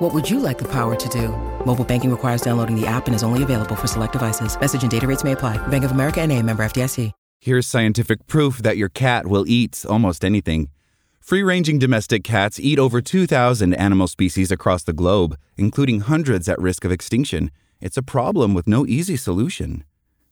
What would you like the power to do? Mobile banking requires downloading the app and is only available for select devices. Message and data rates may apply. Bank of America and a member FDIC. Here's scientific proof that your cat will eat almost anything. Free ranging domestic cats eat over 2,000 animal species across the globe, including hundreds at risk of extinction. It's a problem with no easy solution.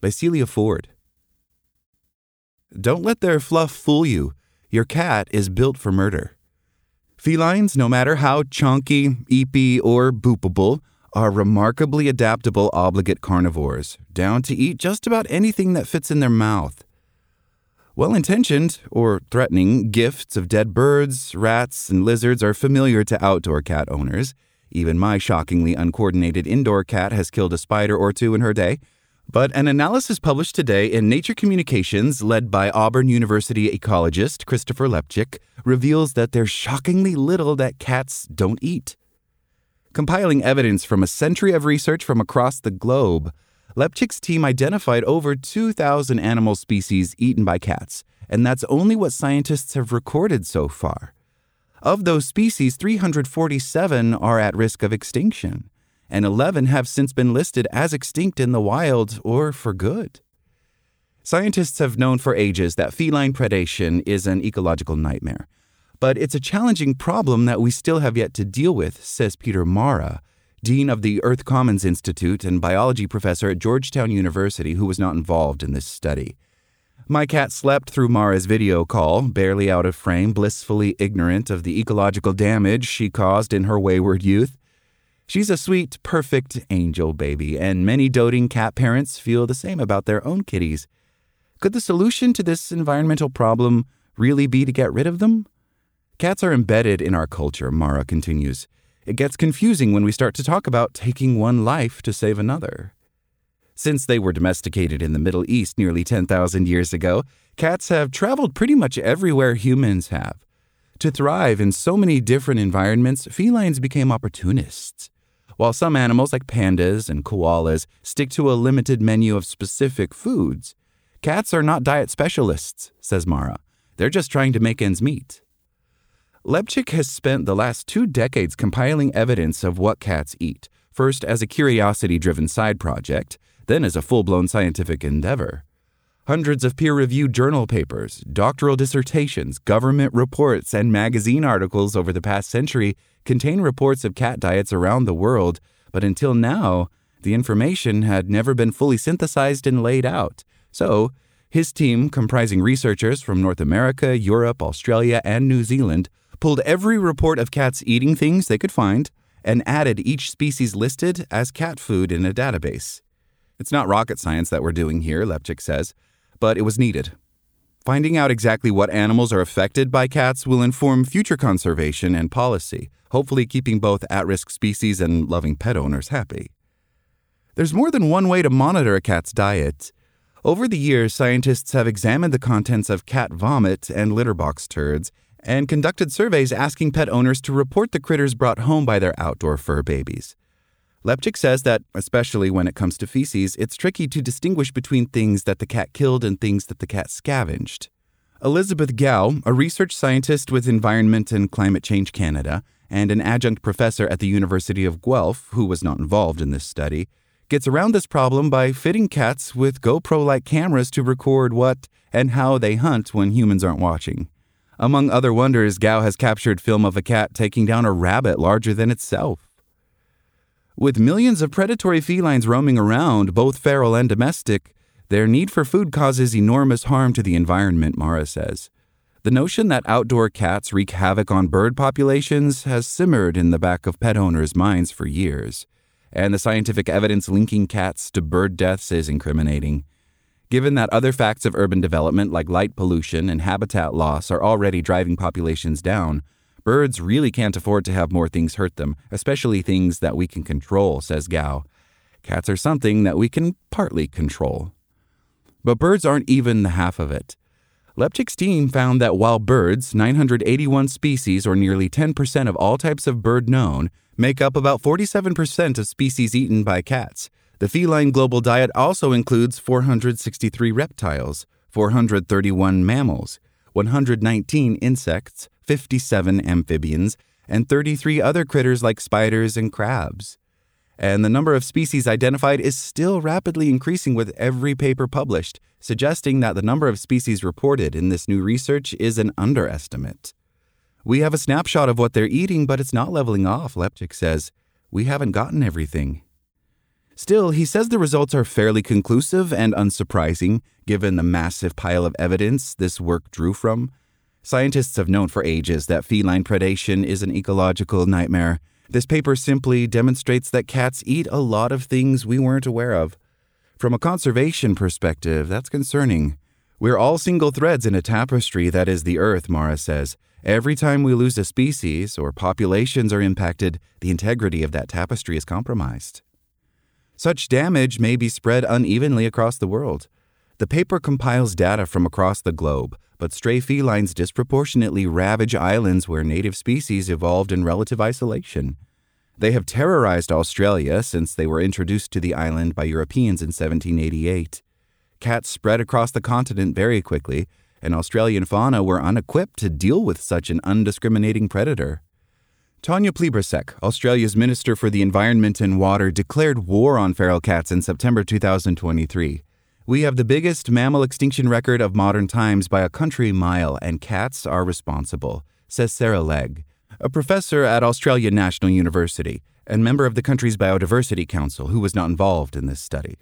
By Celia Ford. Don't let their fluff fool you. Your cat is built for murder. Felines, no matter how chunky, eepy, or boopable, are remarkably adaptable obligate carnivores, down to eat just about anything that fits in their mouth. Well intentioned, or threatening, gifts of dead birds, rats, and lizards are familiar to outdoor cat owners. Even my shockingly uncoordinated indoor cat has killed a spider or two in her day. But an analysis published today in Nature Communications, led by Auburn University ecologist Christopher Lepczyk, reveals that there's shockingly little that cats don't eat. Compiling evidence from a century of research from across the globe, Lepczyk's team identified over 2,000 animal species eaten by cats, and that's only what scientists have recorded so far. Of those species, 347 are at risk of extinction, and 11 have since been listed as extinct in the wild or for good. Scientists have known for ages that feline predation is an ecological nightmare, but it's a challenging problem that we still have yet to deal with, says Peter Marra, dean of the Earth Commons Institute and biology professor at Georgetown University, who was not involved in this study. My cat slept through Marra's video call, barely out of frame, blissfully ignorant of the ecological damage she caused in her wayward youth. She's a sweet, perfect angel baby, and many doting cat parents feel the same about their own kitties. Could the solution to this environmental problem really be to get rid of them? Cats are embedded in our culture, Marra continues. It gets confusing when we start to talk about taking one life to save another. Since they were domesticated in the Middle East nearly 10,000 years ago, cats have traveled pretty much everywhere humans have. To thrive in so many different environments, felines became opportunists. While some animals like pandas and koalas stick to a limited menu of specific foods, cats are not diet specialists, says Marra. They're just trying to make ends meet. Lepczyk has spent the last two decades compiling evidence of what cats eat, first as a curiosity driven side project, then as a full blown scientific endeavor. Hundreds of peer reviewed journal papers, doctoral dissertations, government reports, and magazine articles over the past century contain reports of cat diets around the world, but until now, the information had never been fully synthesized and laid out. So, his team, comprising researchers from North America, Europe, Australia, and New Zealand, pulled every report of cats eating things they could find, and added each species listed as cat food in a database. It's not rocket science that we're doing here, Lepczyk says, but it was needed. Finding out exactly what animals are affected by cats will inform future conservation and policy, hopefully keeping both at risk species and loving pet owners happy. There's more than one way to monitor a cat's diet. Over the years, scientists have examined the contents of cat vomit and litter box turds and conducted surveys asking pet owners to report the critters brought home by their outdoor fur babies. Lepczyk says that, especially when it comes to feces, it's tricky to distinguish between things that the cat killed and things that the cat scavenged. Elizabeth Gow, a research scientist with Environment and Climate Change Canada and an adjunct professor at the University of Guelph, who was not involved in this study, gets around this problem by fitting cats with GoPro like cameras to record what and how they hunt when humans aren't watching. Among other wonders, Gow has captured film of a cat taking down a rabbit larger than itself. With millions of predatory felines roaming around, both feral and domestic, their need for food causes enormous harm to the environment, Marra says. The notion that outdoor cats wreak havoc on bird populations has simmered in the back of pet owners' minds for years and the scientific evidence linking cats to bird deaths is incriminating. Given that other facts of urban development like light pollution and habitat loss are already driving populations down, birds really can't afford to have more things hurt them, especially things that we can control, says Gow. Cats are something that we can partly control. But birds aren't even the half of it. Lepczyk's team found that while birds, 981 species or nearly 10% of all types of bird known, make up about 47% of species eaten by cats. The feline global diet also includes 463 reptiles, 431 mammals, 119 insects, 57 amphibians, and 33 other critters like spiders and crabs. And the number of species identified is still rapidly increasing with every paper published, suggesting that the number of species reported in this new research is an underestimate. We have a snapshot of what they're eating, but it's not leveling off, Lepczyk says. We haven't gotten everything. Still, he says the results are fairly conclusive and unsurprising, given the massive pile of evidence this work drew from. Scientists have known for ages that feline predation is an ecological nightmare. This paper simply demonstrates that cats eat a lot of things we weren't aware of. From a conservation perspective, that's concerning. We're all single threads in a tapestry that is the Earth, Marra says, Every time we lose a species or populations are impacted, the integrity of that tapestry is compromised. Such damage may be spread unevenly across the world. The paper compiles data from across the globe, but stray felines disproportionately ravage islands where native species evolved in relative isolation. They have terrorized Australia since they were introduced to the island by Europeans in 1788. Cats spread across the continent very quickly, and Australian fauna were unequipped to deal with such an undiscriminating predator. Tanya Plibersek, Australia's Minister for the Environment and Water, declared war on feral cats in September 2023. We have the biggest mammal extinction record of modern times by a country mile, and cats are responsible, says Sarah Legge, a professor at Australian National University and member of the country's Biodiversity Council, who was not involved in this study.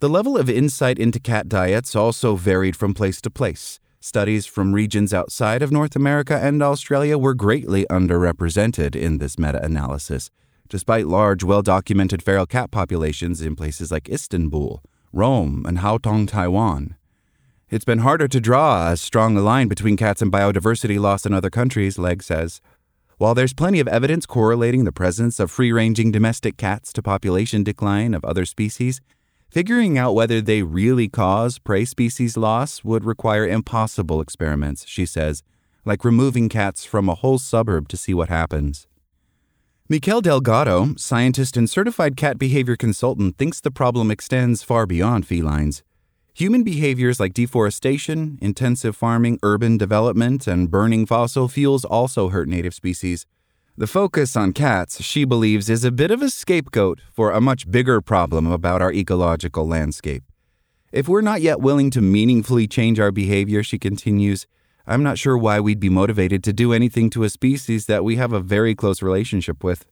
The level of insight into cat diets also varied from place to place. Studies from regions outside of North America and Australia were greatly underrepresented in this meta analysis, despite large, well documented feral cat populations in places like Istanbul, Rome, and Houtong, Taiwan. It's been harder to draw a strong line between cats and biodiversity loss in other countries, Legge says. While there's plenty of evidence correlating the presence of free ranging domestic cats to population decline of other species, Figuring out whether they really cause prey species loss would require impossible experiments, she says, like removing cats from a whole suburb to see what happens. Mikel Delgado, scientist and certified cat behavior consultant, thinks the problem extends far beyond felines. Human behaviors like deforestation, intensive farming, urban development, and burning fossil fuels also hurt native species. The focus on cats, she believes, is a bit of a scapegoat for a much bigger problem about our ecological landscape. If we're not yet willing to meaningfully change our behavior, she continues, I'm not sure why we'd be motivated to do anything to a species that we have a very close relationship with.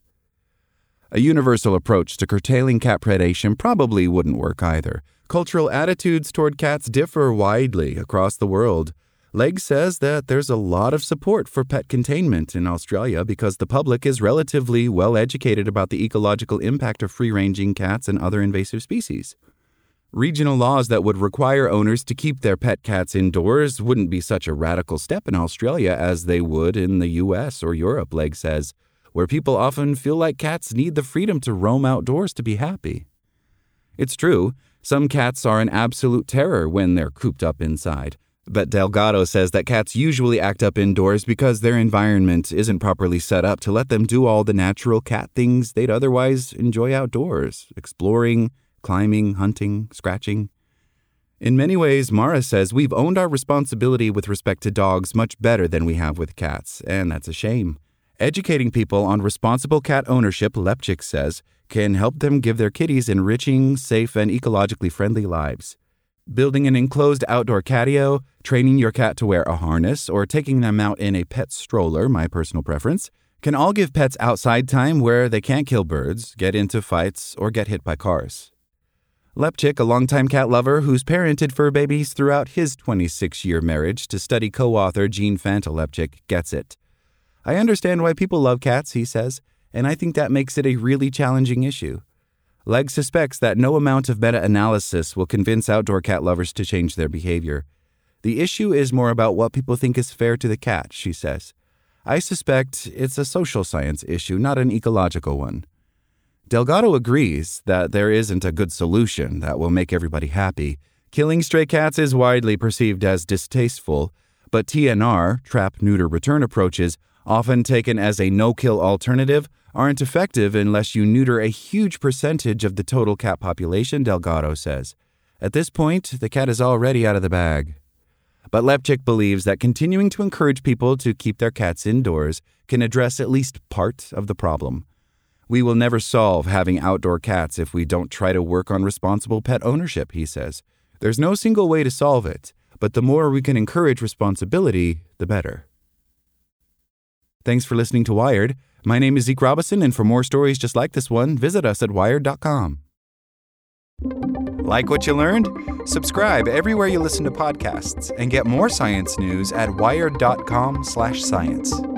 A universal approach to curtailing cat predation probably wouldn't work either. Cultural attitudes toward cats differ widely across the world. Legge says that there's a lot of support for pet containment in Australia because the public is relatively well educated about the ecological impact of free ranging cats and other invasive species. Regional laws that would require owners to keep their pet cats indoors wouldn't be such a radical step in Australia as they would in the US or Europe, Legge says, where people often feel like cats need the freedom to roam outdoors to be happy. It's true, some cats are an absolute terror when they're cooped up inside. But Delgado says that cats usually act up indoors because their environment isn't properly set up to let them do all the natural cat things they'd otherwise enjoy outdoors exploring, climbing, hunting, scratching. In many ways, Marra says we've owned our responsibility with respect to dogs much better than we have with cats, and that's a shame. Educating people on responsible cat ownership, Lepczyk says, can help them give their kitties enriching, safe, and ecologically friendly lives. Building an enclosed outdoor catio, training your cat to wear a harness, or taking them out in a pet stroller, my personal preference, can all give pets outside time where they can't kill birds, get into fights, or get hit by cars. Lepczyk, a longtime cat lover who's parented fur babies throughout his 26 year marriage to study co author Jean Fantle gets it. I understand why people love cats, he says, and I think that makes it a really challenging issue. Legge suspects that no amount of meta analysis will convince outdoor cat lovers to change their behavior. The issue is more about what people think is fair to the cat, she says. I suspect it's a social science issue, not an ecological one. Delgado agrees that there isn't a good solution that will make everybody happy. Killing stray cats is widely perceived as distasteful, but TNR, trap neuter return approaches, often taken as a no kill alternative, aren't effective unless you neuter a huge percentage of the total cat population, Delgado says. At this point, the cat is already out of the bag. But Lepczyk believes that continuing to encourage people to keep their cats indoors can address at least part of the problem. We will never solve having outdoor cats if we don't try to work on responsible pet ownership, he says. There's no single way to solve it, but the more we can encourage responsibility, the better. Thanks for listening to Wired. My name is Zeke Robison, and for more stories just like this one, visit us at wired.com. Like what you learned? Subscribe everywhere you listen to podcasts and get more science news at wired.com/science.